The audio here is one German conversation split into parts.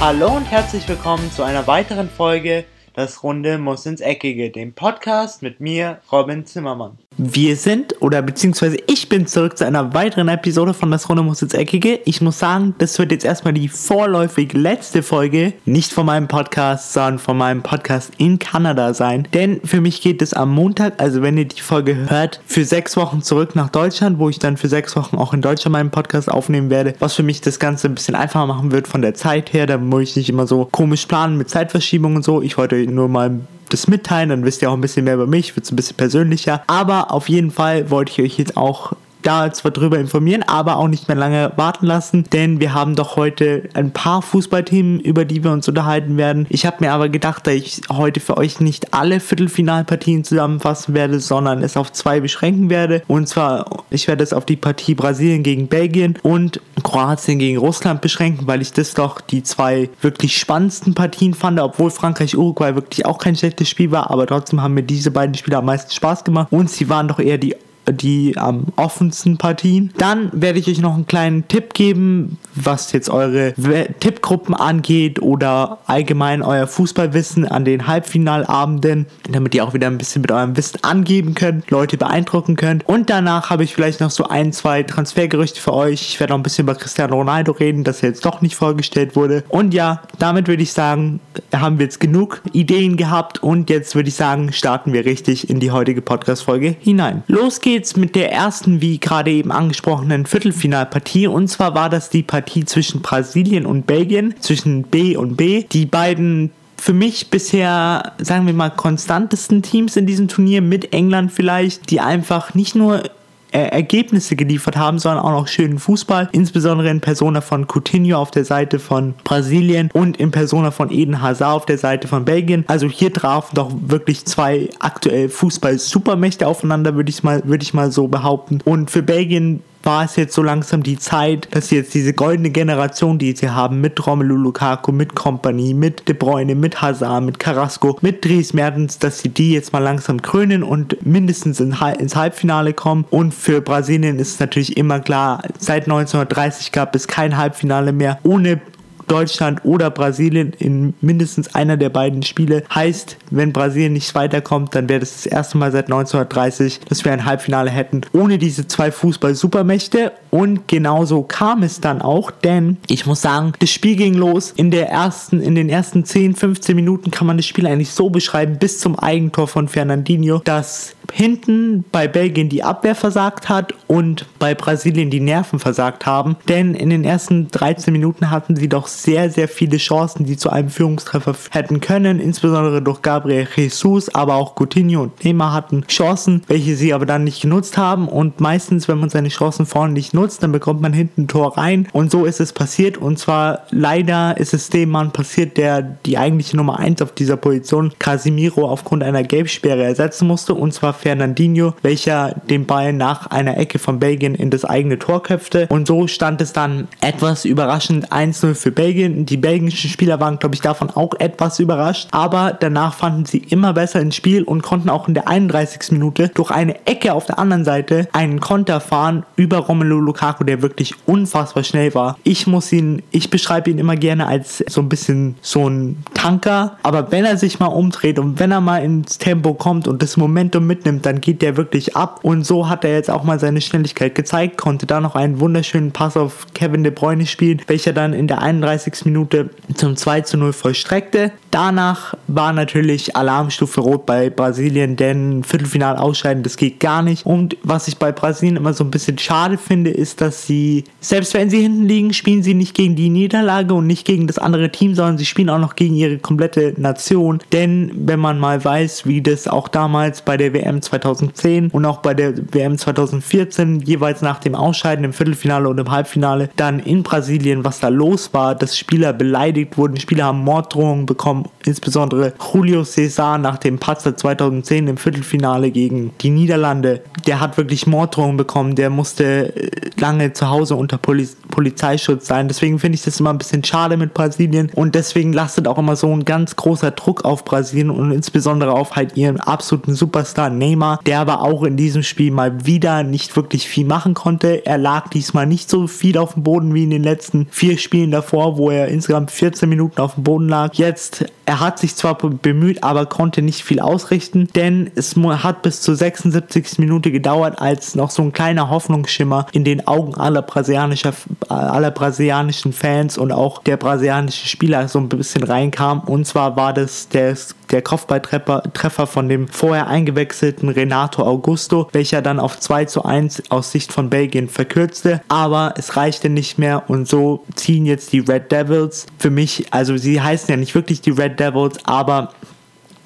Hallo und herzlich willkommen zu einer weiteren Folge Das Runde muss ins Eckige, dem Podcast mit mir, Robin Zimmermann. Wir sind, oder beziehungsweise ich bin zurück zu einer weiteren Episode von Das Runde muss ins Eckige. Ich muss sagen, das wird jetzt erstmal die vorläufig letzte Folge, nicht von meinem Podcast, sondern von meinem Podcast in Kanada sein. Denn für mich geht es am Montag, also wenn ihr die Folge hört, für sechs Wochen zurück nach Deutschland, wo ich dann für sechs Wochen auch in Deutschland meinen Podcast aufnehmen werde, was für mich das Ganze ein bisschen einfacher machen wird von der Zeit her. Da muss ich nicht immer so komisch planen mit Zeitverschiebung und so. Ich wollte nur mal das mitteilen, dann wisst ihr auch ein bisschen mehr über mich, wird es ein bisschen persönlicher. Aber auf jeden Fall wollte ich euch jetzt auch da zwar drüber informieren, aber auch nicht mehr lange warten lassen, denn wir haben doch heute ein paar Fußballthemen, über die wir uns unterhalten werden. Ich habe mir aber gedacht, dass ich heute für euch nicht alle Viertelfinalpartien zusammenfassen werde, sondern es auf zwei beschränken werde. Und zwar, ich werde es auf die Partie Brasilien gegen Belgien und Kroatien gegen Russland beschränken, weil ich das doch die zwei wirklich spannendsten Partien fand, obwohl Frankreich-Uruguay wirklich auch kein schlechtes Spiel war, aber trotzdem haben mir diese beiden Spiele am meisten Spaß gemacht und sie waren doch eher die die am offensten Partien. Dann werde ich euch noch einen kleinen Tipp geben, was jetzt eure Tippgruppen angeht oder allgemein euer Fußballwissen an den Halbfinalabenden, damit ihr auch wieder ein bisschen mit eurem Wissen angeben könnt, Leute beeindrucken könnt. Und danach habe ich vielleicht noch so ein, zwei Transfergerüchte für euch. Ich werde noch ein bisschen über Cristiano Ronaldo reden, das jetzt doch nicht vorgestellt wurde. Und ja, damit würde ich sagen, haben wir jetzt genug Ideen gehabt und jetzt würde ich sagen, starten wir richtig in die heutige Podcast-Folge hinein. Los geht's geht's mit der ersten, wie gerade eben angesprochenen Viertelfinalpartie. Und zwar war das die Partie zwischen Brasilien und Belgien, zwischen B und B. Die beiden für mich bisher, sagen wir mal, konstantesten Teams in diesem Turnier mit England vielleicht, die einfach nicht nur Ergebnisse geliefert haben, sondern auch noch schönen Fußball, insbesondere in Persona von Coutinho auf der Seite von Brasilien und in Persona von Eden Hazard auf der Seite von Belgien. Also hier trafen doch wirklich zwei aktuell Fußball-Supermächte aufeinander, würde ich mal, würde ich mal so behaupten. Und für Belgien war es jetzt so langsam die Zeit, dass sie jetzt diese goldene Generation, die sie haben, mit Romelu Lukaku, mit Company, mit De Bruyne, mit Hazard, mit Carrasco, mit Dries Mertens, dass sie die jetzt mal langsam krönen und mindestens ins Halbfinale kommen. Und für Brasilien ist es natürlich immer klar, seit 1930 gab es kein Halbfinale mehr ohne Deutschland oder Brasilien in mindestens einer der beiden Spiele. Heißt, wenn Brasilien nicht weiterkommt, dann wäre das das erste Mal seit 1930, dass wir ein Halbfinale hätten ohne diese zwei Fußball-Supermächte. Und genauso kam es dann auch, denn ich muss sagen, das Spiel ging los. In, der ersten, in den ersten 10, 15 Minuten kann man das Spiel eigentlich so beschreiben, bis zum Eigentor von Fernandinho, dass hinten bei Belgien die Abwehr versagt hat und bei Brasilien die Nerven versagt haben. Denn in den ersten 13 Minuten hatten sie doch sehr, sehr viele Chancen, die zu einem Führungstreffer hätten können, insbesondere durch Gabriel Jesus, aber auch Coutinho und Neymar hatten Chancen, welche sie aber dann nicht genutzt haben. Und meistens, wenn man seine Chancen vorne nicht nutzt, dann bekommt man hinten ein Tor rein. Und so ist es passiert. Und zwar leider ist es dem Mann passiert, der die eigentliche Nummer 1 auf dieser Position, Casimiro, aufgrund einer Gelbsperre ersetzen musste. Und zwar Fernandinho, welcher den Ball nach einer Ecke von Belgien in das eigene Tor köpfte. Und so stand es dann etwas überraschend 1-0 für Belgien Belgien. Die belgischen Spieler waren, glaube ich, davon auch etwas überrascht. Aber danach fanden sie immer besser ins Spiel und konnten auch in der 31. Minute durch eine Ecke auf der anderen Seite einen Konter fahren über Romelu Lukaku, der wirklich unfassbar schnell war. Ich muss ihn, ich beschreibe ihn immer gerne als so ein bisschen so ein Tanker. Aber wenn er sich mal umdreht und wenn er mal ins Tempo kommt und das Momentum mitnimmt, dann geht der wirklich ab. Und so hat er jetzt auch mal seine Schnelligkeit gezeigt, konnte da noch einen wunderschönen Pass auf Kevin De Bruyne spielen, welcher dann in der 31 31. Minute zum 2 zu 0 vollstreckte. Danach war natürlich Alarmstufe rot bei Brasilien, denn Viertelfinal ausscheiden, das geht gar nicht. Und was ich bei Brasilien immer so ein bisschen schade finde, ist, dass sie, selbst wenn sie hinten liegen, spielen sie nicht gegen die Niederlage und nicht gegen das andere Team, sondern sie spielen auch noch gegen ihre komplette Nation. Denn wenn man mal weiß, wie das auch damals bei der WM 2010 und auch bei der WM 2014 jeweils nach dem Ausscheiden im Viertelfinale und im Halbfinale dann in Brasilien, was da los war, dass Spieler beleidigt wurden, Spieler haben Morddrohungen bekommen, insbesondere Julio Cesar nach dem Patzer 2010 im Viertelfinale gegen die Niederlande. Der hat wirklich Morddrohungen bekommen, der musste äh, lange zu Hause unter Poli Polizeischutz sein. Deswegen finde ich das immer ein bisschen schade mit Brasilien und deswegen lastet auch immer so ein ganz großer Druck auf Brasilien und insbesondere auf halt ihren absoluten Superstar Neymar, der aber auch in diesem Spiel mal wieder nicht wirklich viel machen konnte. Er lag diesmal nicht so viel auf dem Boden wie in den letzten vier Spielen davor, wo er insgesamt 14 Minuten auf dem Boden lag. Jetzt, er hat sich zwar bemüht, aber konnte nicht viel ausrichten, denn es hat bis zur 76. Minute gedauert, als noch so ein kleiner Hoffnungsschimmer in den Augen aller, brasilianischer, aller brasilianischen Fans und auch der brasilianische Spieler so ein bisschen reinkam. Und zwar war das der, der Kopfballtreffer von dem vorher eingewechselten Renato Augusto, welcher dann auf 2 zu 1 aus Sicht von Belgien verkürzte. Aber es reichte nicht mehr und so ziehen jetzt die Red Devils. Für mich, also sie heißen ja nicht wirklich die Red Devils, aber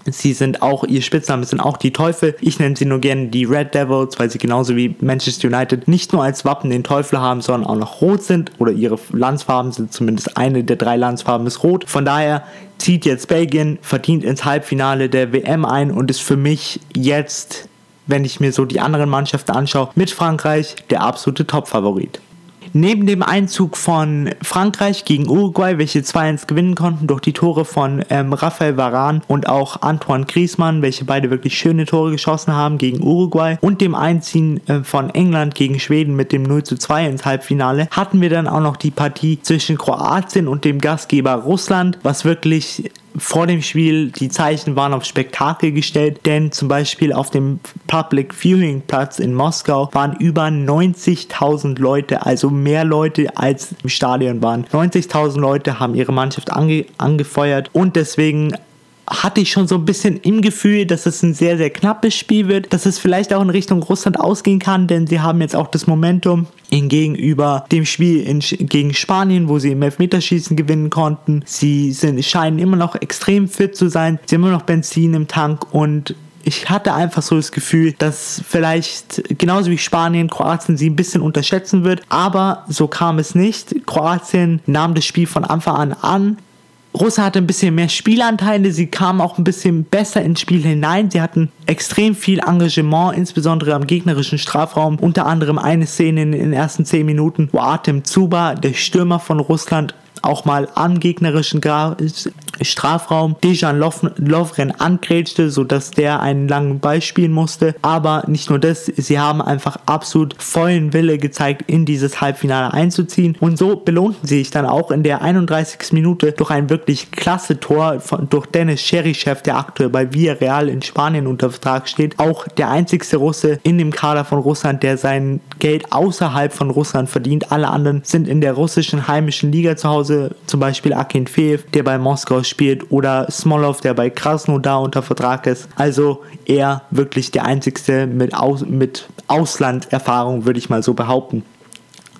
Sie sind auch, ihr Spitzname sind auch die Teufel. Ich nenne sie nur gerne die Red Devils, weil sie genauso wie Manchester United nicht nur als Wappen den Teufel haben, sondern auch noch rot sind oder ihre Landsfarben sind zumindest eine der drei Landsfarben ist rot. Von daher zieht jetzt Belgien, verdient ins Halbfinale der WM ein und ist für mich jetzt, wenn ich mir so die anderen Mannschaften anschaue, mit Frankreich der absolute Topfavorit. Neben dem Einzug von Frankreich gegen Uruguay, welche 2-1 gewinnen konnten durch die Tore von ähm, Raphael Varane und auch Antoine Griezmann, welche beide wirklich schöne Tore geschossen haben gegen Uruguay und dem Einziehen äh, von England gegen Schweden mit dem 0 2 ins Halbfinale, hatten wir dann auch noch die Partie zwischen Kroatien und dem Gastgeber Russland, was wirklich vor dem Spiel, die Zeichen waren auf Spektakel gestellt, denn zum Beispiel auf dem Public Viewing Platz in Moskau waren über 90.000 Leute, also mehr Leute als im Stadion waren. 90.000 Leute haben ihre Mannschaft ange angefeuert und deswegen hatte ich schon so ein bisschen im Gefühl, dass es ein sehr, sehr knappes Spiel wird, dass es vielleicht auch in Richtung Russland ausgehen kann, denn sie haben jetzt auch das Momentum gegenüber dem Spiel in, gegen Spanien, wo sie im Elfmeterschießen gewinnen konnten. Sie sind, scheinen immer noch extrem fit zu sein, sie haben immer noch Benzin im Tank und ich hatte einfach so das Gefühl, dass vielleicht genauso wie Spanien Kroatien sie ein bisschen unterschätzen wird, aber so kam es nicht. Kroatien nahm das Spiel von Anfang an an, Russe hatte ein bisschen mehr Spielanteile, sie kamen auch ein bisschen besser ins Spiel hinein. Sie hatten extrem viel Engagement, insbesondere am gegnerischen Strafraum. Unter anderem eine Szene in den ersten 10 Minuten, wo Artem Zuba, der Stürmer von Russland, auch mal am gegnerischen Gra Strafraum Dejan Lovren angrätschte, sodass der einen langen Ball spielen musste. Aber nicht nur das, sie haben einfach absolut vollen Wille gezeigt, in dieses Halbfinale einzuziehen. Und so belohnten sie sich dann auch in der 31. Minute durch ein wirklich klasse Tor von, durch Dennis Cherichev, der aktuell bei Villarreal in Spanien unter Vertrag steht. Auch der einzigste Russe in dem Kader von Russland, der sein Geld außerhalb von Russland verdient. Alle anderen sind in der russischen heimischen Liga zu Hause Hause, zum Beispiel Akinfeev, der bei Moskau spielt, oder Smolov, der bei Krasnodar unter Vertrag ist. Also er wirklich der einzigste mit, Aus mit Auslanderfahrung, würde ich mal so behaupten.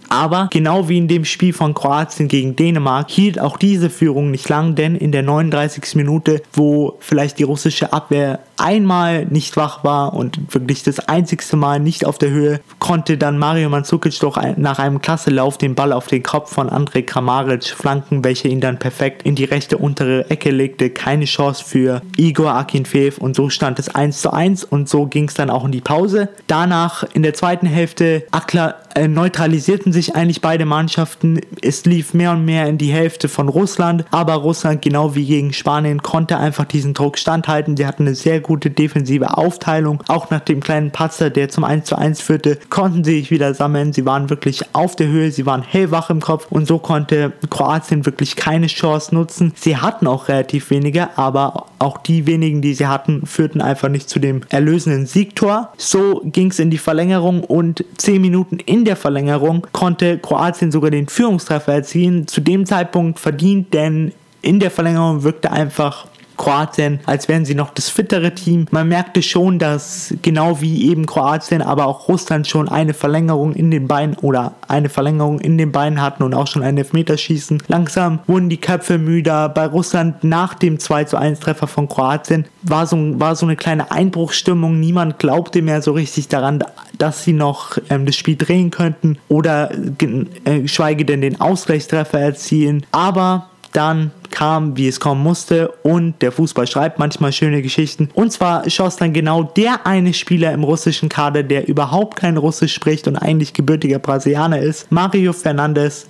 Aber genau wie in dem Spiel von Kroatien gegen Dänemark hielt auch diese Führung nicht lang, denn in der 39. Minute, wo vielleicht die russische Abwehr einmal nicht wach war und wirklich das einzigste Mal nicht auf der Höhe, konnte dann Mario Mandzukic doch nach einem klasse Lauf den Ball auf den Kopf von Andrej Kramaric flanken, welcher ihn dann perfekt in die rechte untere Ecke legte. Keine Chance für Igor Akinfeev und so stand es 1 zu 1 und so ging es dann auch in die Pause. Danach in der zweiten Hälfte Akla äh, neutralisierten sich eigentlich beide Mannschaften. Es lief mehr und mehr in die Hälfte von Russland, aber Russland, genau wie gegen Spanien, konnte einfach diesen Druck standhalten. Sie hatten eine sehr gute defensive Aufteilung. Auch nach dem kleinen Patzer, der zum 1 zu 1 führte, konnten sie sich wieder sammeln. Sie waren wirklich auf der Höhe, sie waren hellwach im Kopf und so konnte Kroatien wirklich keine Chance nutzen. Sie hatten auch relativ wenige, aber auch die wenigen, die sie hatten, führten einfach nicht zu dem erlösenden Siegtor. So ging es in die Verlängerung und 10 Minuten in in der Verlängerung konnte Kroatien sogar den Führungstreffer erzielen. Zu dem Zeitpunkt verdient, denn in der Verlängerung wirkte einfach Kroatien, als wären sie noch das fittere Team. Man merkte schon, dass genau wie eben Kroatien, aber auch Russland schon eine Verlängerung in den Beinen oder eine Verlängerung in den Beinen hatten und auch schon ein Elfmeterschießen. Langsam wurden die Köpfe müder. Bei Russland nach dem 2 zu 1 Treffer von Kroatien war so, war so eine kleine Einbruchsstimmung. Niemand glaubte mehr so richtig daran, dass sie noch ähm, das Spiel drehen könnten oder äh, schweige denn den Ausgleichstreffer erzielen. Aber dann kam, wie es kommen musste und der Fußball schreibt manchmal schöne Geschichten. Und zwar schoss dann genau der eine Spieler im russischen Kader, der überhaupt kein Russisch spricht und eigentlich gebürtiger Brasilianer ist, Mario Fernandes,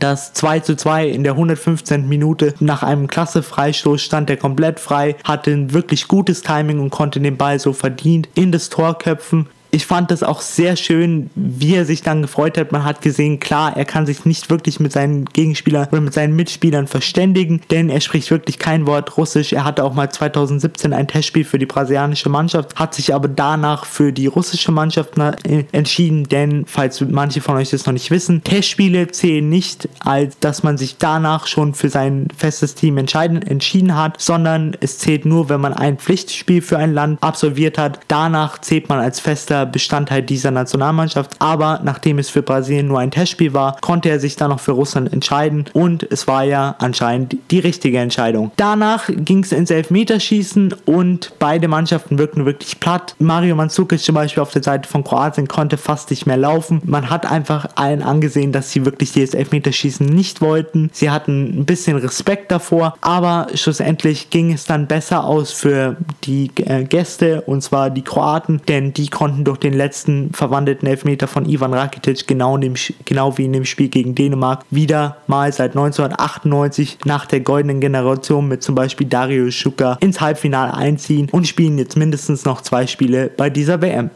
das 2 zu 2 in der 115. Minute nach einem klasse Freistoß stand er komplett frei, hatte ein wirklich gutes Timing und konnte den Ball so verdient in das Tor köpfen ich fand das auch sehr schön, wie er sich dann gefreut hat. Man hat gesehen, klar, er kann sich nicht wirklich mit seinen Gegenspielern oder mit seinen Mitspielern verständigen, denn er spricht wirklich kein Wort Russisch. Er hatte auch mal 2017 ein Testspiel für die brasilianische Mannschaft, hat sich aber danach für die russische Mannschaft äh, entschieden, denn falls manche von euch das noch nicht wissen, Testspiele zählen nicht, als dass man sich danach schon für sein festes Team entscheiden, entschieden hat, sondern es zählt nur, wenn man ein Pflichtspiel für ein Land absolviert hat. Danach zählt man als fester Bestandteil dieser Nationalmannschaft. Aber nachdem es für Brasilien nur ein Testspiel war, konnte er sich dann noch für Russland entscheiden und es war ja anscheinend die richtige Entscheidung. Danach ging es ins Elfmeterschießen und beide Mannschaften wirkten wirklich platt. Mario Mandzukic zum Beispiel auf der Seite von Kroatien konnte fast nicht mehr laufen. Man hat einfach allen angesehen, dass sie wirklich dieses Elfmeterschießen nicht wollten. Sie hatten ein bisschen Respekt davor, aber schlussendlich ging es dann besser aus für die äh, Gäste und zwar die Kroaten, denn die konnten durch den letzten verwandelten Elfmeter von Ivan Rakitic, genau, dem, genau wie in dem Spiel gegen Dänemark, wieder mal seit 1998 nach der goldenen Generation mit zum Beispiel Dario Schuka ins Halbfinale einziehen und spielen jetzt mindestens noch zwei Spiele bei dieser WM.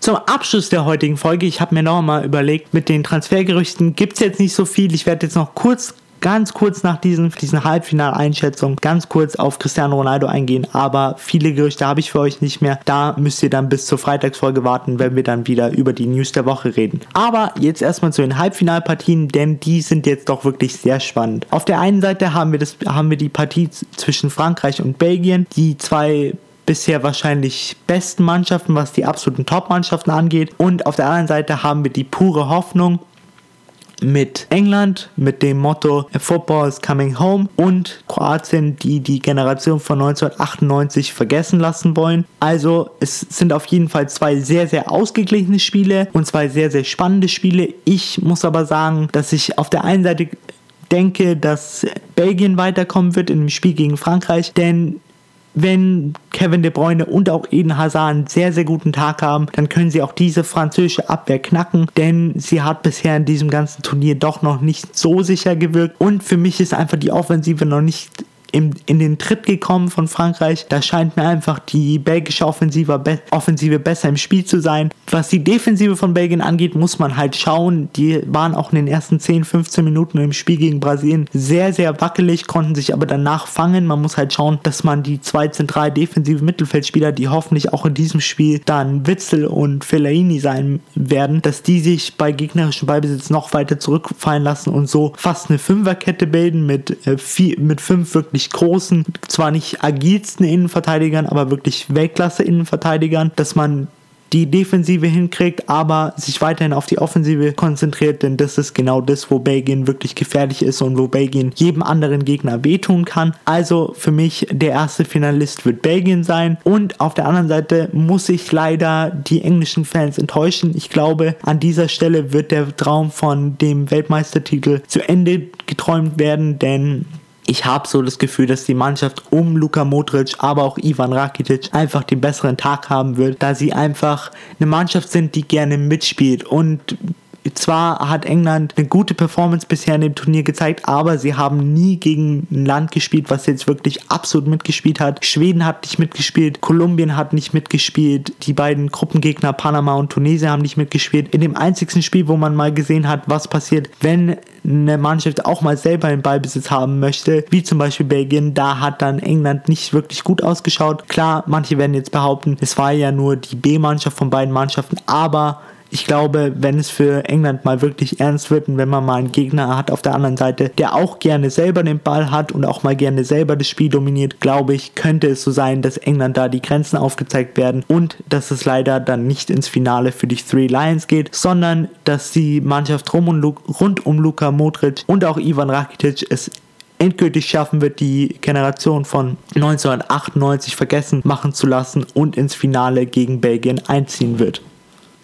Zum Abschluss der heutigen Folge, ich habe mir noch mal überlegt, mit den Transfergerüchten gibt es jetzt nicht so viel. Ich werde jetzt noch kurz ganz kurz nach diesen, diesen Halbfinaleinschätzungen ganz kurz auf Cristiano Ronaldo eingehen, aber viele Gerüchte habe ich für euch nicht mehr. Da müsst ihr dann bis zur Freitagsfolge warten, wenn wir dann wieder über die News der Woche reden. Aber jetzt erstmal zu den Halbfinalpartien, denn die sind jetzt doch wirklich sehr spannend. Auf der einen Seite haben wir, das, haben wir die Partie zwischen Frankreich und Belgien, die zwei bisher wahrscheinlich besten Mannschaften, was die absoluten Top-Mannschaften angeht. Und auf der anderen Seite haben wir die pure Hoffnung mit England mit dem Motto Football is coming home und Kroatien, die die Generation von 1998 vergessen lassen wollen. Also es sind auf jeden Fall zwei sehr, sehr ausgeglichene Spiele und zwei sehr, sehr spannende Spiele. Ich muss aber sagen, dass ich auf der einen Seite denke, dass Belgien weiterkommen wird in dem Spiel gegen Frankreich, denn wenn Kevin De Bruyne und auch Eden Hazard einen sehr, sehr guten Tag haben, dann können sie auch diese französische Abwehr knacken, denn sie hat bisher in diesem ganzen Turnier doch noch nicht so sicher gewirkt. Und für mich ist einfach die Offensive noch nicht in, in den Tritt gekommen von Frankreich. Da scheint mir einfach die belgische Offensive, be Offensive besser im Spiel zu sein. Was die Defensive von Belgien angeht, muss man halt schauen. Die waren auch in den ersten 10, 15 Minuten im Spiel gegen Brasilien sehr, sehr wackelig, konnten sich aber danach fangen. Man muss halt schauen, dass man die zwei zentral defensive Mittelfeldspieler, die hoffentlich auch in diesem Spiel dann Witzel und Fellaini sein werden, dass die sich bei gegnerischem Ballbesitz noch weiter zurückfallen lassen und so fast eine Fünferkette bilden mit, äh, vier, mit fünf wirklich wirklich großen, zwar nicht agilsten Innenverteidigern, aber wirklich Weltklasse-Innenverteidigern, dass man die Defensive hinkriegt, aber sich weiterhin auf die Offensive konzentriert, denn das ist genau das, wo Belgien wirklich gefährlich ist und wo Belgien jedem anderen Gegner wehtun kann. Also für mich der erste Finalist wird Belgien sein und auf der anderen Seite muss ich leider die englischen Fans enttäuschen. Ich glaube, an dieser Stelle wird der Traum von dem Weltmeistertitel zu Ende geträumt werden, denn ich habe so das Gefühl, dass die Mannschaft um Luka Modric, aber auch Ivan Rakitic einfach den besseren Tag haben wird, da sie einfach eine Mannschaft sind, die gerne mitspielt. Und zwar hat England eine gute Performance bisher in dem Turnier gezeigt, aber sie haben nie gegen ein Land gespielt, was jetzt wirklich absolut mitgespielt hat. Schweden hat nicht mitgespielt, Kolumbien hat nicht mitgespielt, die beiden Gruppengegner Panama und Tunesien haben nicht mitgespielt. In dem einzigsten Spiel, wo man mal gesehen hat, was passiert, wenn eine Mannschaft auch mal selber den Ballbesitz haben möchte, wie zum Beispiel Belgien, da hat dann England nicht wirklich gut ausgeschaut. Klar, manche werden jetzt behaupten, es war ja nur die B-Mannschaft von beiden Mannschaften, aber ich glaube, wenn es für England mal wirklich ernst wird und wenn man mal einen Gegner hat auf der anderen Seite, der auch gerne selber den Ball hat und auch mal gerne selber das Spiel dominiert, glaube ich, könnte es so sein, dass England da die Grenzen aufgezeigt werden und dass es leider dann nicht ins Finale für die Three Lions geht, sondern dass die Mannschaft rum und rund um Luka Modric und auch Ivan Rakitic es endgültig schaffen wird, die Generation von 1998 vergessen machen zu lassen und ins Finale gegen Belgien einziehen wird.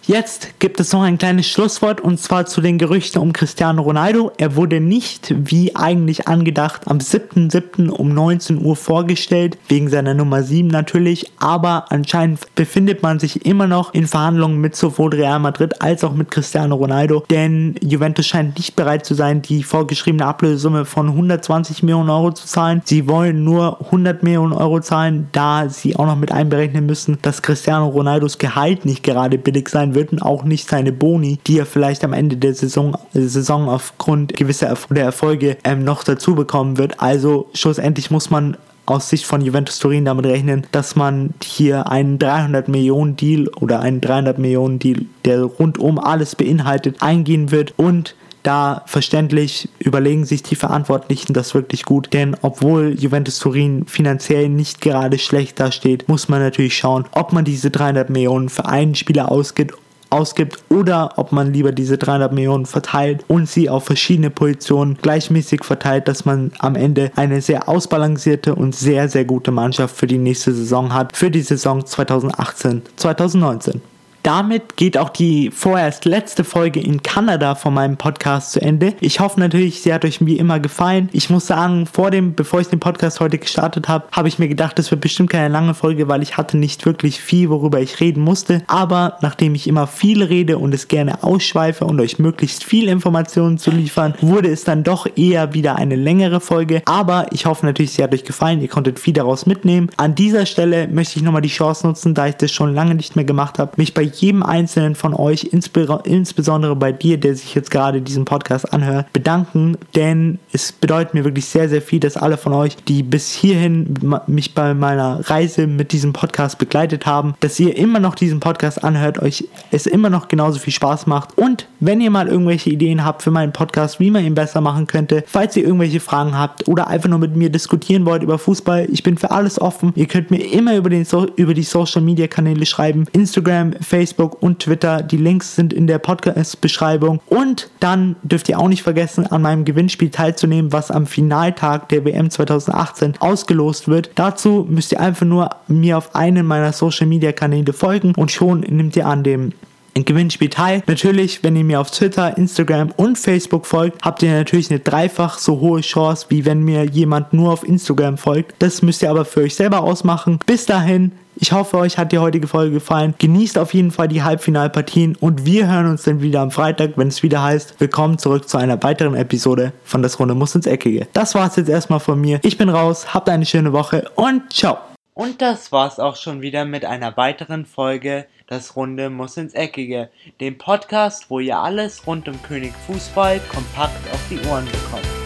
Jetzt gibt es noch ein kleines Schlusswort und zwar zu den Gerüchten um Cristiano Ronaldo. Er wurde nicht, wie eigentlich angedacht, am 7.7. um 19 Uhr vorgestellt, wegen seiner Nummer 7 natürlich, aber anscheinend befindet man sich immer noch in Verhandlungen mit sowohl Real Madrid als auch mit Cristiano Ronaldo, denn Juventus scheint nicht bereit zu sein, die vorgeschriebene Ablösesumme von 120 Millionen Euro zu zahlen. Sie wollen nur 100 Millionen Euro zahlen, da sie auch noch mit einberechnen müssen, dass Cristiano Ronaldos Gehalt nicht gerade billig sein wird und auch nicht seine Boni, die er vielleicht am Ende der Saison, äh, Saison aufgrund gewisser Erf Erfolge ähm, noch dazu bekommen wird. Also schlussendlich muss man aus Sicht von Juventus Turin damit rechnen, dass man hier einen 300 Millionen Deal oder einen 300 Millionen Deal, der rundum alles beinhaltet, eingehen wird und da verständlich überlegen sich die Verantwortlichen das wirklich gut, denn obwohl Juventus Turin finanziell nicht gerade schlecht dasteht, muss man natürlich schauen, ob man diese 300 Millionen für einen Spieler ausgibt ausgibt oder ob man lieber diese 300 Millionen verteilt und sie auf verschiedene Positionen gleichmäßig verteilt, dass man am Ende eine sehr ausbalancierte und sehr, sehr gute Mannschaft für die nächste Saison hat, für die Saison 2018-2019 damit geht auch die vorerst letzte Folge in Kanada von meinem Podcast zu Ende. Ich hoffe natürlich, sie hat euch wie immer gefallen. Ich muss sagen, vor dem, bevor ich den Podcast heute gestartet habe, habe ich mir gedacht, das wird bestimmt keine lange Folge, weil ich hatte nicht wirklich viel, worüber ich reden musste. Aber nachdem ich immer viel rede und es gerne ausschweife und euch möglichst viel Informationen zu liefern, wurde es dann doch eher wieder eine längere Folge. Aber ich hoffe natürlich, sie hat euch gefallen. Ihr konntet viel daraus mitnehmen. An dieser Stelle möchte ich nochmal die Chance nutzen, da ich das schon lange nicht mehr gemacht habe, mich bei jedem einzelnen von euch, insbesondere bei dir, der sich jetzt gerade diesen Podcast anhört, bedanken, denn es bedeutet mir wirklich sehr, sehr viel, dass alle von euch, die bis hierhin mich bei meiner Reise mit diesem Podcast begleitet haben, dass ihr immer noch diesen Podcast anhört, euch es immer noch genauso viel Spaß macht und wenn ihr mal irgendwelche Ideen habt für meinen Podcast, wie man ihn besser machen könnte, falls ihr irgendwelche Fragen habt oder einfach nur mit mir diskutieren wollt über Fußball, ich bin für alles offen. Ihr könnt mir immer über, den so über die Social Media Kanäle schreiben, Instagram, Facebook, Facebook und Twitter. Die Links sind in der Podcast-Beschreibung. Und dann dürft ihr auch nicht vergessen, an meinem Gewinnspiel teilzunehmen, was am Finaltag der WM 2018 ausgelost wird. Dazu müsst ihr einfach nur mir auf einen meiner Social-Media-Kanäle folgen und schon nimmt ihr an dem Gewinnspiel teil. Natürlich, wenn ihr mir auf Twitter, Instagram und Facebook folgt, habt ihr natürlich eine dreifach so hohe Chance, wie wenn mir jemand nur auf Instagram folgt. Das müsst ihr aber für euch selber ausmachen. Bis dahin, ich hoffe, euch hat die heutige Folge gefallen. Genießt auf jeden Fall die Halbfinalpartien und wir hören uns dann wieder am Freitag, wenn es wieder heißt, willkommen zurück zu einer weiteren Episode von Das Runde muss ins Eckige. Das war's jetzt erstmal von mir. Ich bin raus, habt eine schöne Woche und ciao. Und das war's auch schon wieder mit einer weiteren Folge Das Runde muss ins Eckige, dem Podcast, wo ihr alles rund um König Fußball kompakt auf die Ohren bekommt.